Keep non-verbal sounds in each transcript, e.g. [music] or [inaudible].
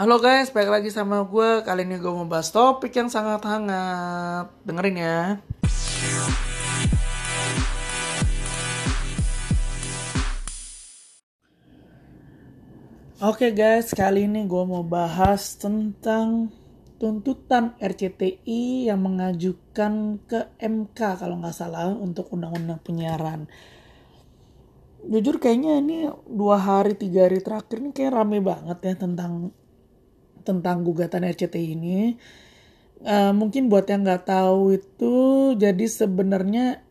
Halo guys, balik lagi sama gue. Kali ini gue mau bahas topik yang sangat hangat. Dengerin ya. Oke guys, kali ini gue mau bahas tentang tuntutan RCTI yang mengajukan ke MK kalau nggak salah untuk undang-undang penyiaran. Jujur kayaknya ini dua hari tiga hari terakhir ini kayak rame banget ya tentang tentang gugatan RCTI ini. Uh, mungkin buat yang nggak tahu itu jadi sebenarnya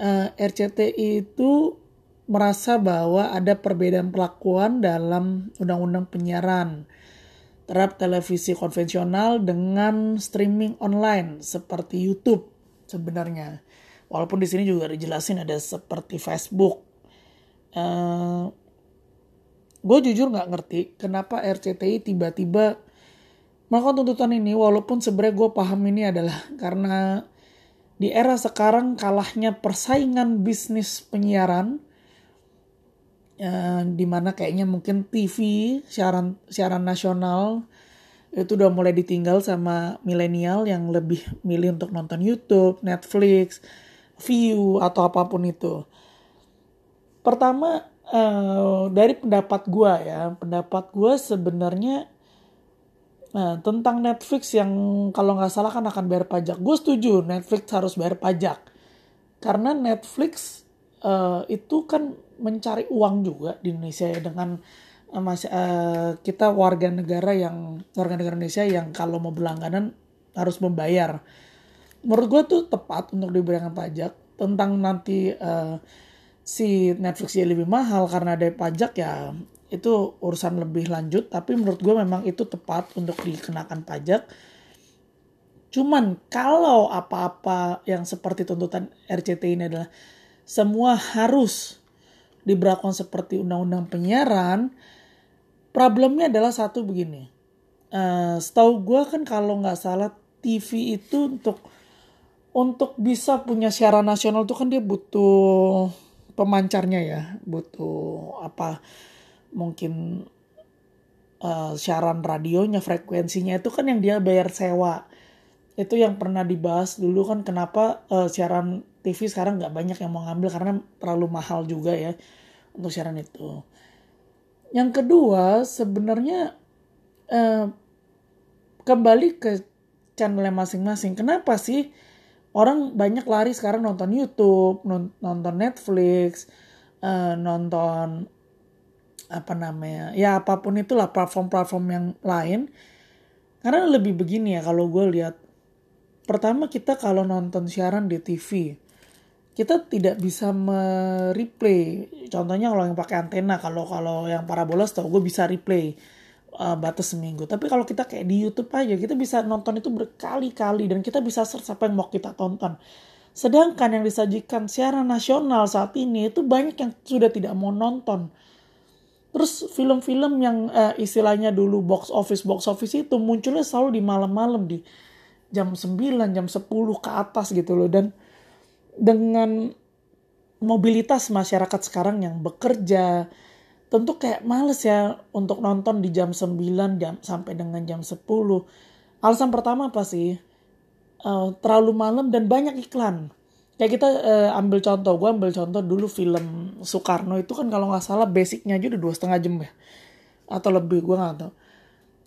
uh, eh, RCTI itu merasa bahwa ada perbedaan perlakuan dalam undang-undang penyiaran terhadap televisi konvensional dengan streaming online seperti YouTube sebenarnya. Walaupun di sini juga dijelasin ada seperti Facebook. Uh, gue jujur nggak ngerti kenapa RCTI tiba-tiba melakukan tuntutan ini walaupun sebenarnya gue paham ini adalah [laughs] karena di era sekarang kalahnya persaingan bisnis penyiaran uh, di mana kayaknya mungkin TV siaran siaran nasional itu udah mulai ditinggal sama milenial yang lebih milih untuk nonton YouTube, Netflix, View atau apa pun itu. Pertama uh, dari pendapat gue ya, pendapat gue sebenarnya Nah, tentang Netflix yang kalau nggak salah kan akan bayar pajak. Gue setuju Netflix harus bayar pajak. Karena Netflix uh, itu kan mencari uang juga di Indonesia ya dengan uh, masih uh, kita warga negara yang warga negara Indonesia yang kalau mau berlangganan harus membayar. Menurut gue tuh tepat untuk diberikan pajak tentang nanti uh, si Netflix jadi lebih mahal karena ada pajak ya itu urusan lebih lanjut tapi menurut gue memang itu tepat untuk dikenakan pajak cuman kalau apa-apa yang seperti tuntutan RCT ini adalah semua harus diberlakukan seperti undang-undang penyiaran, problemnya adalah satu begini. Uh, setahu gue kan kalau nggak salah TV itu untuk untuk bisa punya siaran nasional itu kan dia butuh pemancarnya ya, butuh apa mungkin uh, siaran radionya, frekuensinya itu kan yang dia bayar sewa. Itu yang pernah dibahas dulu kan kenapa uh, siaran TV sekarang nggak banyak yang mau ngambil karena terlalu mahal juga ya untuk siaran itu. Yang kedua sebenarnya eh, kembali ke channelnya masing-masing. Kenapa sih orang banyak lari sekarang nonton YouTube, nonton Netflix, eh, nonton apa namanya ya apa pun itulah platform-platform yang lain. Karena lebih begini ya kalau gue lihat. Pertama kita kalau nonton siaran di TV kita tidak bisa mereplay. Contohnya kalau yang pakai antena, kalau kalau yang parabola tau gue bisa replay uh, batas seminggu. Tapi kalau kita kayak di YouTube aja, kita bisa nonton itu berkali-kali dan kita bisa search apa yang mau kita tonton. Sedangkan yang disajikan siaran nasional saat ini itu banyak yang sudah tidak mau nonton. Terus film-film yang uh, istilahnya dulu box office box office itu munculnya selalu di malam-malam di jam 9, jam 10 ke atas gitu loh dan dengan mobilitas masyarakat sekarang yang bekerja tentu kayak males ya untuk nonton di jam 9 jam sampai dengan jam 10 alasan pertama apa sih? Uh, terlalu malam dan banyak iklan. Kayak kita uh, ambil contoh gue ambil contoh dulu film Soekarno itu kan kalau nggak salah basicnya aja udah dua setengah jam ya. Atau lebih gue nggak tahu.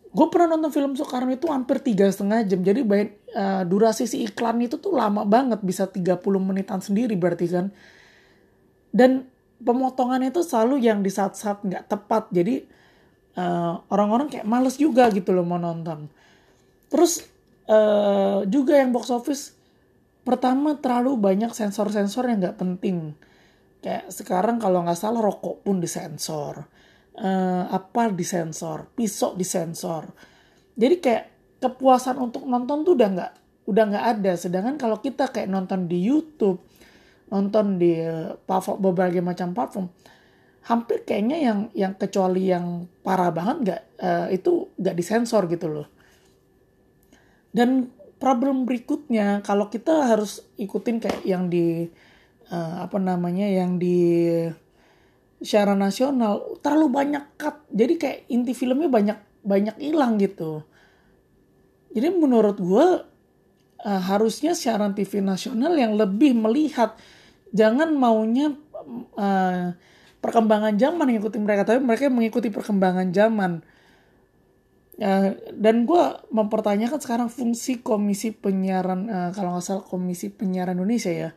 Gue pernah nonton film Soekarno itu hampir tiga setengah jam. Jadi uh, durasi si iklan itu tuh lama banget bisa 30 menitan sendiri berarti kan. Dan pemotongannya itu selalu yang di saat-saat nggak tepat jadi uh, orang-orang kayak males juga gitu loh mau nonton terus uh, juga yang box office pertama terlalu banyak sensor-sensor yang nggak penting kayak sekarang kalau nggak salah rokok pun disensor uh, apa disensor, pisau disensor. Jadi kayak kepuasan untuk nonton tuh udah nggak udah nggak ada. Sedangkan kalau kita kayak nonton di YouTube, nonton di platform berbagai macam platform, hampir kayaknya yang yang kecuali yang parah banget nggak uh, itu nggak disensor gitu loh. Dan problem berikutnya kalau kita harus ikutin kayak yang di uh, apa namanya yang di secara nasional terlalu banyak cut jadi kayak inti filmnya banyak banyak hilang gitu jadi menurut gue uh, harusnya siaran TV nasional yang lebih melihat jangan maunya uh, perkembangan zaman mengikuti mereka tapi mereka mengikuti perkembangan zaman. Uh, dan gue mempertanyakan sekarang fungsi komisi penyiaran uh, kalau nggak salah komisi penyiaran Indonesia ya.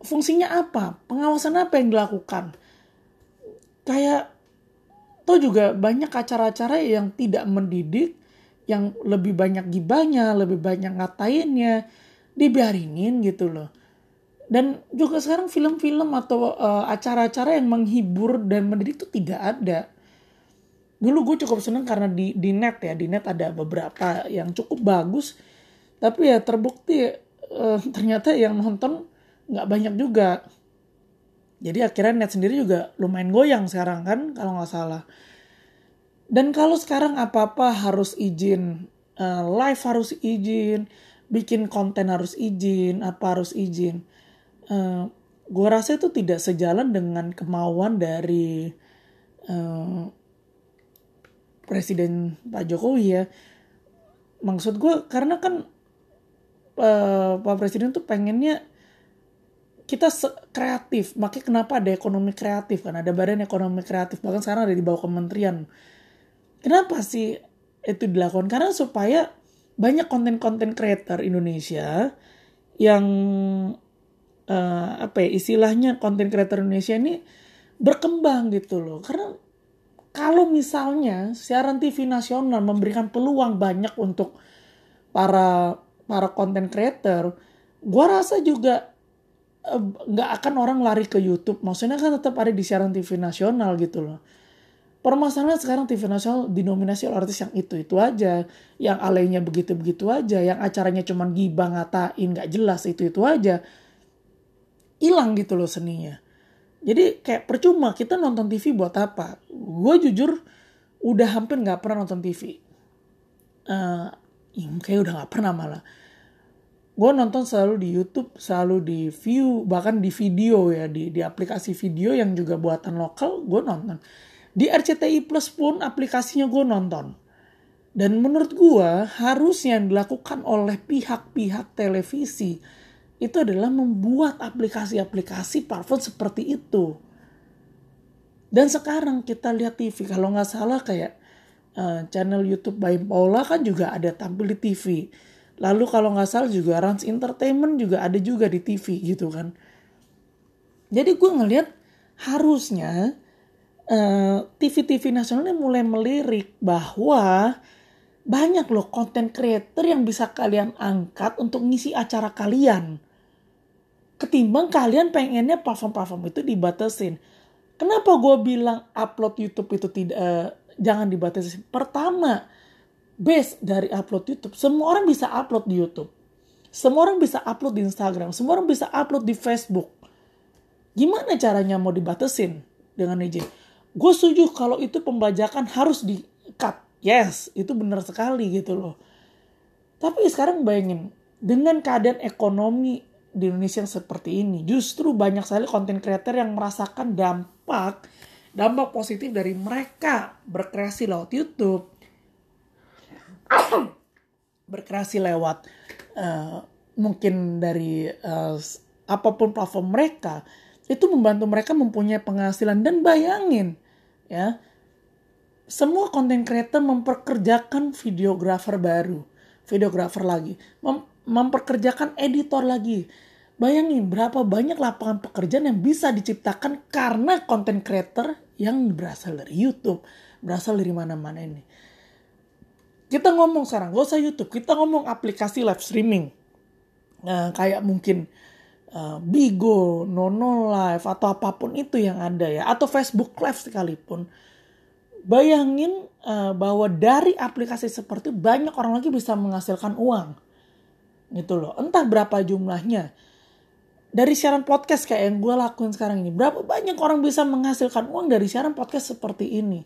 Fungsinya apa? Pengawasan apa yang dilakukan? Kayak tuh juga banyak acara-acara yang tidak mendidik yang lebih banyak gibahnya, lebih banyak ngatainnya, dibiarinin gitu loh. Dan juga sekarang film-film atau uh, acara-acara yang menghibur dan mendidik itu tidak ada. Dulu gue cukup seneng karena di, di net ya, di net ada beberapa yang cukup bagus. Tapi ya terbukti uh, [laughs] ternyata yang nonton nggak banyak juga. Jadi akhirnya net sendiri juga lumayan goyang sekarang kan kalau nggak salah. Dan kalau sekarang apa-apa harus izin, uh, live harus izin, bikin konten harus izin, apa harus izin. Uh, gue rasa itu tidak sejalan dengan kemauan dari uh, Presiden Pak Jokowi ya. Maksud gue karena kan uh, Pak Presiden tuh pengennya kita kreatif. Makanya kenapa ada ekonomi kreatif kan? Ada badan ekonomi kreatif. Bahkan sekarang ada di bawah kementerian Kenapa sih itu dilakukan? Karena supaya banyak konten-konten creator Indonesia yang uh, apa ya istilahnya konten creator Indonesia ini berkembang gitu loh. Karena kalau misalnya siaran TV nasional memberikan peluang banyak untuk para para konten creator, gua rasa juga eh, nggak uh, akan orang lari ke YouTube. Maksudnya kan tetap ada di siaran TV nasional gitu loh. Permasalahan sekarang TV nasional dinominasi oleh artis yang itu-itu aja. Yang alainya begitu-begitu aja. Yang acaranya cuma gibah ngatain gak jelas itu-itu aja. Hilang gitu loh seninya. Jadi kayak percuma kita nonton TV buat apa. Gue jujur udah hampir gak pernah nonton TV. Uh, eh, ya kayak udah gak pernah malah. Gue nonton selalu di YouTube, selalu di view, bahkan di video ya. Di, di aplikasi video yang juga buatan lokal gue nonton di RCTI Plus pun aplikasinya gue nonton. Dan menurut gue harusnya yang dilakukan oleh pihak-pihak televisi itu adalah membuat aplikasi-aplikasi platform seperti itu. Dan sekarang kita lihat TV, kalau nggak salah kayak uh, channel YouTube by Paula kan juga ada tampil di TV. Lalu kalau nggak salah juga Rans Entertainment juga ada juga di TV gitu kan. Jadi gue ngelihat harusnya TV-TV uh, nasional ini mulai melirik bahwa banyak loh konten creator yang bisa kalian angkat untuk ngisi acara kalian. Ketimbang kalian pengennya platform-platform itu dibatasin. Kenapa gue bilang upload YouTube itu tidak uh, jangan dibatasi? Pertama, base dari upload YouTube, semua orang bisa upload di YouTube. Semua orang bisa upload di Instagram, semua orang bisa upload di Facebook. Gimana caranya mau dibatasin dengan izin? gue setuju kalau itu pembajakan harus di cut yes itu benar sekali gitu loh tapi sekarang bayangin dengan keadaan ekonomi di Indonesia yang seperti ini. Justru banyak sekali konten creator yang merasakan dampak dampak positif dari mereka berkreasi lewat YouTube. [coughs] Berkreasi lewat uh, mungkin dari uh, apa pun platform mereka itu membantu mereka mempunyai penghasilan. Dan bayangin ya semua konten creator memperkerjakan videografer baru, videografer lagi, memperkerjakan editor lagi. Bayangin berapa banyak lapangan pekerjaan yang bisa diciptakan karena konten creator yang berasal dari YouTube, berasal dari mana-mana ini. Kita ngomong sekarang, gak usah YouTube, kita ngomong aplikasi live streaming. Nah, kayak mungkin uh, Bigo, Nono Live atau apa pun itu yang ada ya atau Facebook Live sekalipun. Bayangin uh, bahwa dari aplikasi seperti banyak orang lagi bisa menghasilkan uang. Gitu loh. Entah berapa jumlahnya. Dari siaran podcast kayak yang gue lakuin sekarang ini. Berapa banyak orang bisa menghasilkan uang dari siaran podcast seperti ini.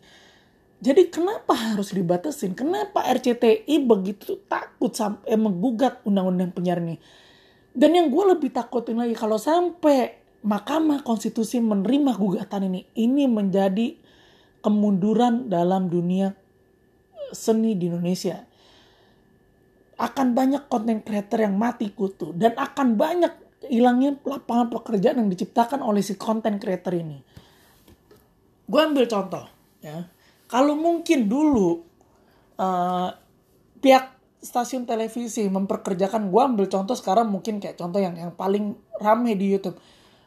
Jadi kenapa harus dibatasin? Kenapa RCTI begitu takut sampai menggugat undang-undang penyiaran ini? Dan yang gue lebih takutin lagi kalau sampai Mahkamah Konstitusi menerima gugatan ini, ini menjadi kemunduran dalam dunia seni di Indonesia. Akan banyak konten creator yang mati kutu dan akan banyak hilangnya lapangan pekerjaan yang diciptakan oleh si konten creator ini. Gue ambil contoh ya. Kalau mungkin dulu uh, pihak stasiun televisi memperkerjakan gue ambil contoh sekarang mungkin kayak contoh yang yang paling rame di YouTube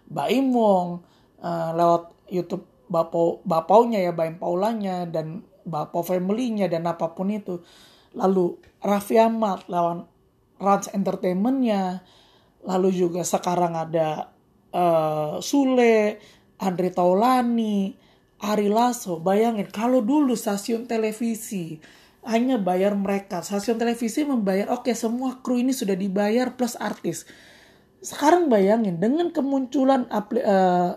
Baim Wong uh, lewat YouTube bapau bapaunya ya Baim Paulanya dan bapau familynya dan apa pun itu lalu Raffi Ahmad lawan Rans Entertainmentnya lalu juga sekarang ada uh, Sule Andre Taulani Ari Lasso bayangin kalau dulu stasiun televisi hanya bayar mereka. Stasiun televisi membayar, oke okay, semua kru ini sudah dibayar plus artis. Sekarang bayangin dengan kemunculan apli, uh,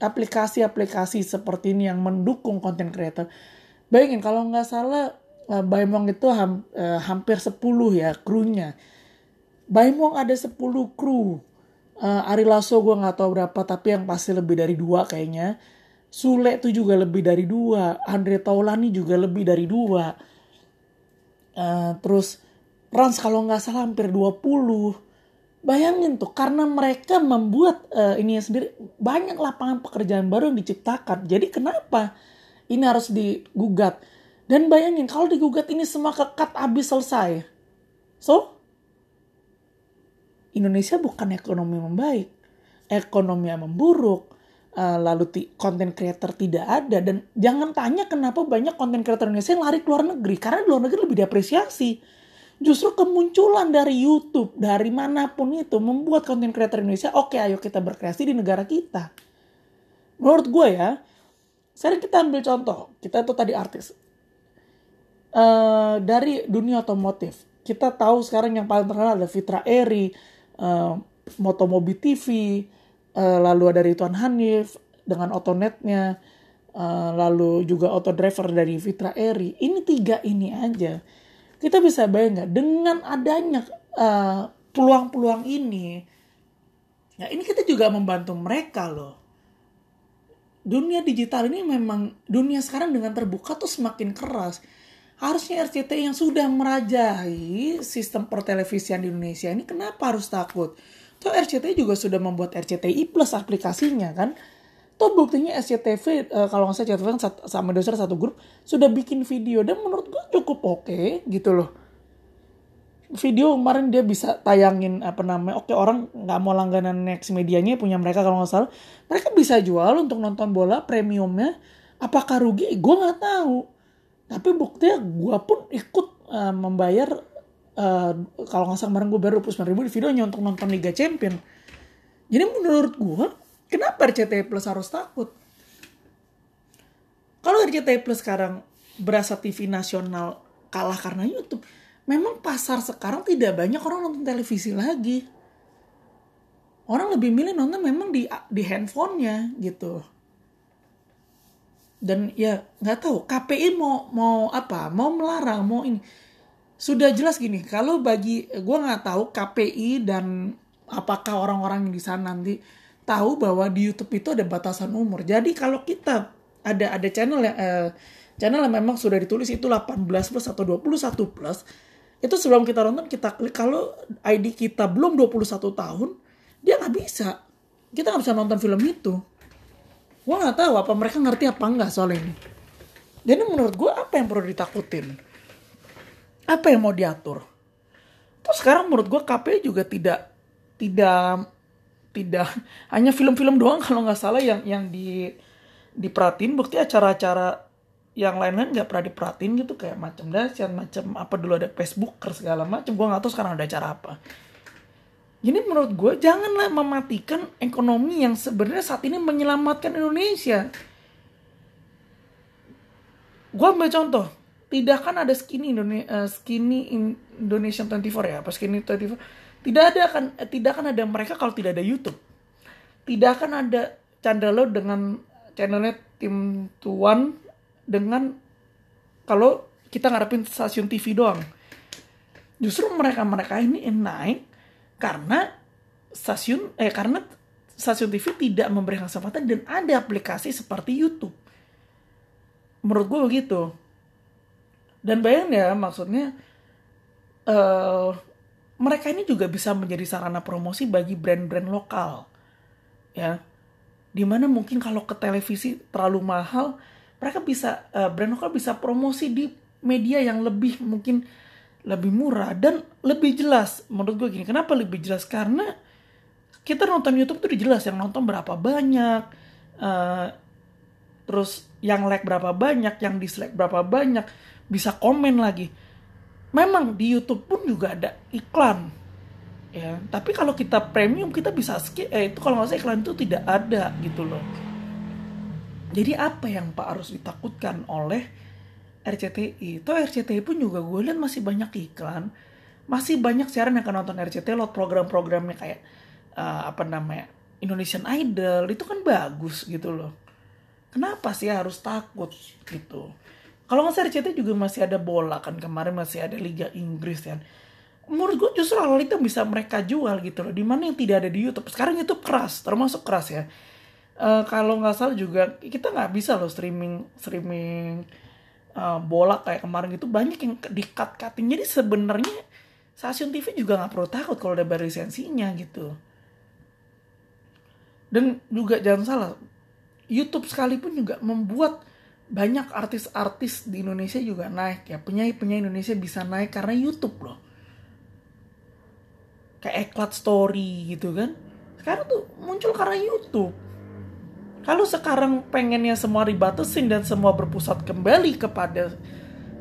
aplikasi-aplikasi seperti ini yang mendukung konten creator. Bayangin kalau nggak salah uh, Baimong itu ham, uh, hampir 10 ya krunya. Baimong ada 10 kru. Uh, Ari Lasso gue nggak tahu berapa tapi yang pasti lebih dari dua kayaknya. Sule itu juga lebih dari dua. Andre Taulani juga lebih dari dua uh, terus Rans kalau nggak salah hampir 20 bayangin tuh karena mereka membuat uh, ini sendiri banyak lapangan pekerjaan baru yang diciptakan jadi kenapa ini harus digugat dan bayangin kalau digugat ini semua kekat habis selesai. So Indonesia bukan ekonomi membaik ekonomi yang memburuk uh, lalu konten creator tidak ada. Dan jangan tanya kenapa banyak konten creator Indonesia yang lari ke luar negeri karena di luar negeri lebih diapresiasi. Justru kemunculan dari YouTube dari mana pun itu membuat konten creator Indonesia oke okay, ayo kita berkreasi di negara kita. Menurut gue ya sering kita ambil contoh kita itu tadi artis uh, dari dunia otomotif kita tahu sekarang yang paling terkenal ada Fitra Eri uh, Motomobi TV uh, lalu ada Ridwan Hanif dengan Otonetnya, uh, lalu juga auto driver dari Fitra Eri. Ini tiga ini aja. Kita bisa bayangkan dengan adanya peluang eh, peluang-peluang ini, ya ini kita juga membantu mereka loh. Dunia digital ini memang dunia sekarang dengan terbuka tuh semakin keras. Harusnya RCTI yang sudah merajai sistem pertelevisian di Indonesia ini kenapa harus takut? Tuh RCTI juga sudah membuat RCTI Plus aplikasinya kan. Tuh buktinya SCTV uh, eh, kalau nggak salah kan sama doser satu grup sudah bikin video dan menurut gue cukup oke okay, gitu loh. Video kemarin dia bisa tayangin apa namanya, oke orang nggak mau langganan next medianya punya mereka kalau nggak salah, mereka bisa jual untuk nonton bola premiumnya. Apakah rugi? Gue nggak tahu. Tapi buktinya gue pun ikut uh, membayar uh, kalau nggak salah kemarin gue baru 29 ribu di videonya untuk nonton Liga Champion. Jadi menurut gue, kenapa RCTI Plus harus takut? Kalau RCTI Plus sekarang berasa TV nasional kalah karena YouTube, memang pasar sekarang tidak banyak orang nonton televisi lagi. Orang lebih milih nonton memang di di handphonenya gitu. Dan ya nggak tahu KPI mau mau apa, mau melarang, mau ini. Sudah jelas gini kalau bagi gue nggak tahu KPI dan apakah orang-orang di sana nanti tahu bahwa di YouTube itu ada batasan umur. Jadi kalau kita ada ada channel yang eh, channel yang memang sudah ditulis itu 18 plus atau 21 plus itu sebelum kita nonton kita klik. Kalau ID kita belum 21 tahun dia nggak bisa. Kita nggak bisa nonton film itu gue nggak tahu apa mereka ngerti apa enggak soal ini. Jadi menurut gue apa yang perlu ditakutin? Apa yang mau diatur? Terus sekarang menurut gue KPI juga tidak tidak tidak [laughs] hanya film-film doang kalau nggak salah yang yang di diperhatiin. Bukti acara-acara yang lain-lain nggak pernah diperhatiin gitu. Kayak macam dahsyat macam apa dulu ada Facebook segala macam. Gue nggak tahu sekarang ada acara apa jadi menurut gue janganlah mematikan ekonomi yang sebenarnya saat ini menyelamatkan Indonesia. Gue ambil contoh tidak kan ada skinny Indonesia uh, skinny Indonesian 24 ya? Apa skinny 24 tidak ada kan eh, tidak kan ada mereka kalau tidak ada YouTube? Tidak akan ada Chandra dengan channelnya tim tuan dengan kalau kita ngarepin stasiun TV doang? Justru mereka mereka ini naik karena stasiun eh karena stasiun TV tidak memberikan kesempatan dan ada aplikasi seperti YouTube. Menurut gue begitu. Dan bayang ya maksudnya uh, mereka ini juga bisa menjadi sarana promosi bagi brand-brand lokal ya. Di mana mungkin kalau ke televisi terlalu mahal mereka bisa uh, brand lokal bisa promosi di media yang lebih mungkin lebih murah dan lebih jelas. Menurut gue gini kenapa lebih jelas? Karena kita nonton YouTube tuh jelas yang nonton berapa banyak uh, terus yang like berapa banyak yang dislike berapa banyak bisa komen lagi. Memang di YouTube pun juga ada iklan ya. Tapi kalau kita premium kita bisa skip eh itu kalau nggak salah iklan itu tidak ada gitu loh. Jadi apa yang Pak harus ditakutkan oleh RCTI itu RCTI pun juga gue lihat masih banyak iklan. Masih banyak siaran yang akan nonton RCTI lo program-programnya kayak uh, apa namanya Indonesian Idol. Itu kan bagus gitu loh. Kenapa sih harus takut gitu? Kalau nggak RCTI juga masih ada bola kan kemarin masih ada Liga Inggris kan. Menurut gue justru hal itu bisa mereka jual gitu loh. Di mana yang tidak ada di YouTube. Sekarang itu keras termasuk keras ya. Uh, kalau nggak salah juga kita nggak bisa loh streaming streaming uh, bola kayak kemarin gitu banyak yang di cut cutting jadi sebenarnya stasiun TV juga nggak perlu takut kalau ada lisensinya gitu. Dan juga jangan salah YouTube sekalipun juga membuat banyak artis-artis di Indonesia juga naik ya. Penyanyi-penyanyi Indonesia bisa naik karena YouTube loh. Kayak eklat story gitu kan. Sekarang tuh muncul karena YouTube kalau sekarang pengennya semua dibatasin dan semua berpusat kembali kepada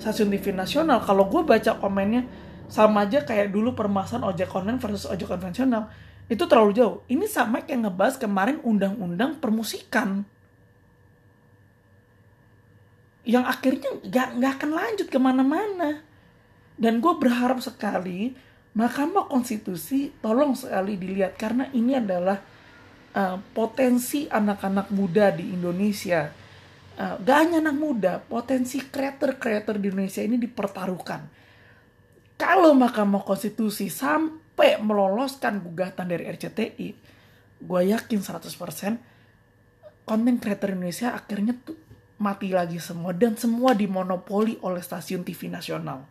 stasiun TV nasional, kalau gue baca komennya sama aja kayak dulu permasalahan ojek online versus ojek konvensional. Itu terlalu jauh. Ini sama kayak ngebahas kemarin undang-undang permusikan. Yang akhirnya gak, gak akan lanjut ke mana-mana. Dan gue berharap sekali Mahkamah Konstitusi tolong sekali dilihat karena ini adalah uh, potensi anak-anak muda di Indonesia. Uh, gak hanya anak muda, potensi kreator-kreator di Indonesia ini dipertaruhkan. Kalau Mahkamah Konstitusi sampai meloloskan gugatan dari RCTI, gue yakin 100% konten kreator Indonesia akhirnya tuh mati lagi semua dan semua dimonopoli oleh stasiun TV nasional.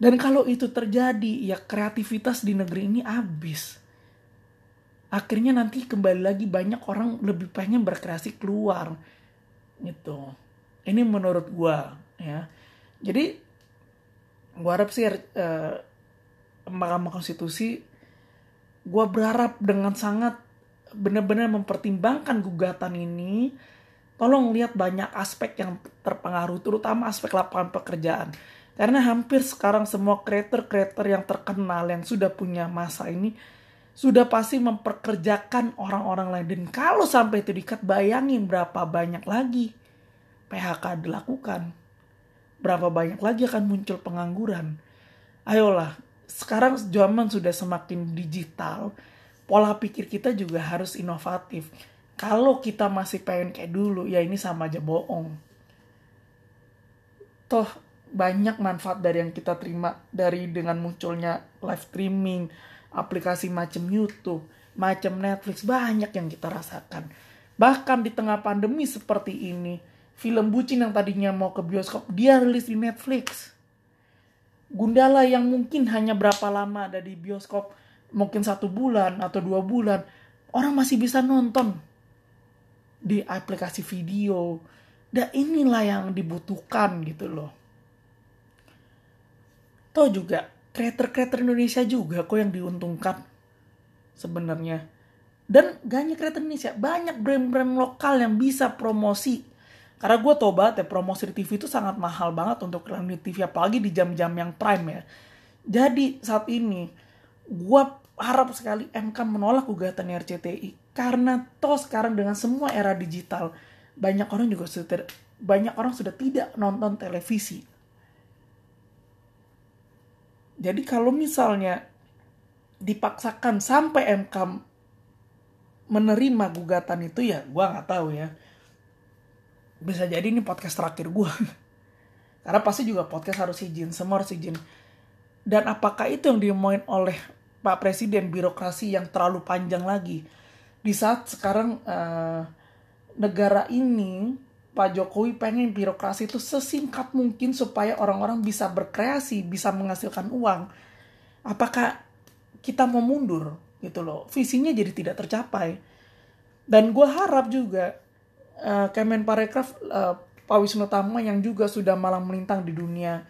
Dan kalau itu terjadi, ya kreativitas di negeri ini habis akhirnya nanti kembali lagi banyak orang lebih pengen berkreasi keluar gitu. Ini menurut gua ya. Jadi gua harap sih uh, Mahkamah Konstitusi gua berharap dengan sangat benar-benar mempertimbangkan gugatan ini tolong lihat banyak aspek yang terpengaruh terutama aspek lapangan pekerjaan. Karena hampir sekarang semua kreator-kreator yang terkenal yang sudah punya masa ini sudah pasti memperkerjakan orang-orang lain. Dan kalau sampai itu dikat, bayangin berapa banyak lagi PHK dilakukan. Berapa banyak lagi akan muncul pengangguran. Ayolah, sekarang zaman sudah semakin digital, pola pikir kita juga harus inovatif. Kalau kita masih pengen kayak dulu, ya ini sama aja bohong. Toh banyak manfaat dari yang kita terima dari dengan munculnya live streaming, aplikasi macam YouTube, macam Netflix banyak yang kita rasakan. Bahkan di tengah pandemi seperti ini, film bucin yang tadinya mau ke bioskop dia rilis di Netflix. Gundala yang mungkin hanya berapa lama ada di bioskop, mungkin satu bulan atau dua bulan, orang masih bisa nonton di aplikasi video. Dan inilah yang dibutuhkan gitu loh. Toh juga creator-creator Indonesia juga kok yang diuntungkan sebenarnya. Dan gak hanya creator Indonesia, banyak brand-brand lokal yang bisa promosi. Karena gue tau banget ya, promosi di TV itu sangat mahal banget untuk iklan di TV, apalagi di jam-jam yang prime ya. Jadi saat ini, gue harap sekali MK menolak gugatan RCTI. Karena toh sekarang dengan semua era digital, banyak orang juga sudah banyak orang sudah tidak nonton televisi jadi kalau misalnya dipaksakan sampai MK menerima gugatan itu ya gue nggak tahu ya. Bisa jadi ini podcast terakhir gue. [laughs] Karena pasti juga podcast harus izin, semua harus izin. Dan apakah itu yang dimauin oleh Pak Presiden birokrasi yang terlalu panjang lagi? Di saat sekarang uh, negara ini Pak Jokowi pengen birokrasi itu sesingkat mungkin supaya orang-orang bisa berkreasi, bisa menghasilkan uang. Apakah kita mau mundur gitu loh? Visinya jadi tidak tercapai. Dan gue harap juga uh, Kemenparekraf uh, Pak Wisnu Tama yang juga sudah malang melintang di dunia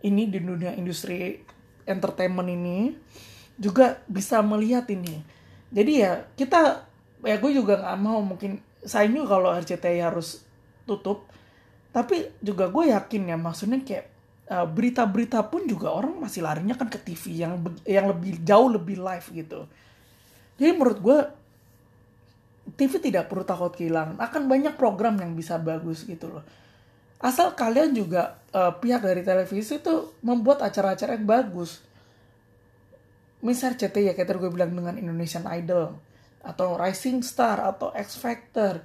ini di dunia industri entertainment ini juga bisa melihat ini. Jadi ya kita ya gue juga nggak mau mungkin saya ini kalau RCTI harus tutup. Tapi juga gue yakin ya maksudnya kayak uh, berita-berita pun juga orang masih larinya kan ke TV yang yang lebih jauh lebih live gitu. Jadi menurut gue TV tidak perlu takut kehilangan. Akan banyak program yang bisa bagus gitu loh. Asal kalian juga uh, pihak dari televisi itu membuat acara-acara yang bagus. Misal CT ya kayak tadi gue bilang dengan Indonesian Idol atau Rising Star atau X Factor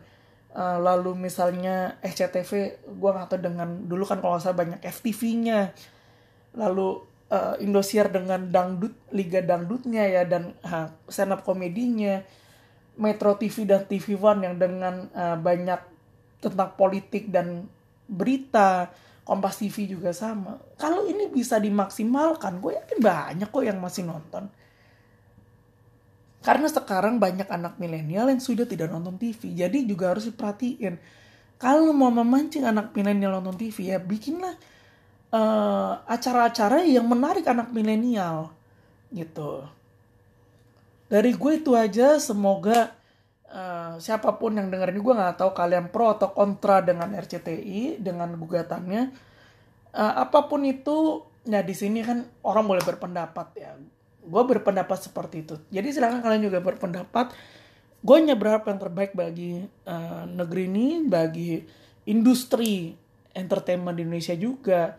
uh, lalu misalnya SCTV gue nggak tahu dengan dulu kan kalau saya banyak FTV-nya lalu uh, Indosiar dengan dangdut liga dangdutnya ya dan uh, stand up komedinya. Metro TV dan TV One yang dengan uh, banyak tentang politik dan berita. Kompas TV juga sama. Kalau ini bisa dimaksimalkan gue yakin banyak kok yang masih nonton karena sekarang banyak anak milenial yang sudah tidak nonton TV. Jadi juga harus diperhatiin. Kalau mau memancing anak milenial nonton TV ya bikinlah uh, acara-acara yang menarik anak milenial gitu. Dari gue itu aja semoga uh, siapa pun yang dengerin gue nggak tahu kalian pro atau kontra dengan RCTI dengan gugatannya. Uh, apa pun itu ya di sini kan orang boleh berpendapat ya gue berpendapat seperti itu. Jadi silahkan kalian juga berpendapat gue hanya berharap yang terbaik bagi uh, negeri ini bagi industri entertainment di Indonesia juga.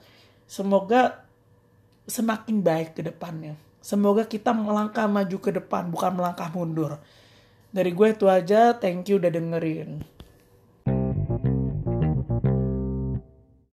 Semoga semakin baik ke depannya. Semoga kita melangkah maju ke depan bukan melangkah mundur. Dari gue itu aja thank you udah dengerin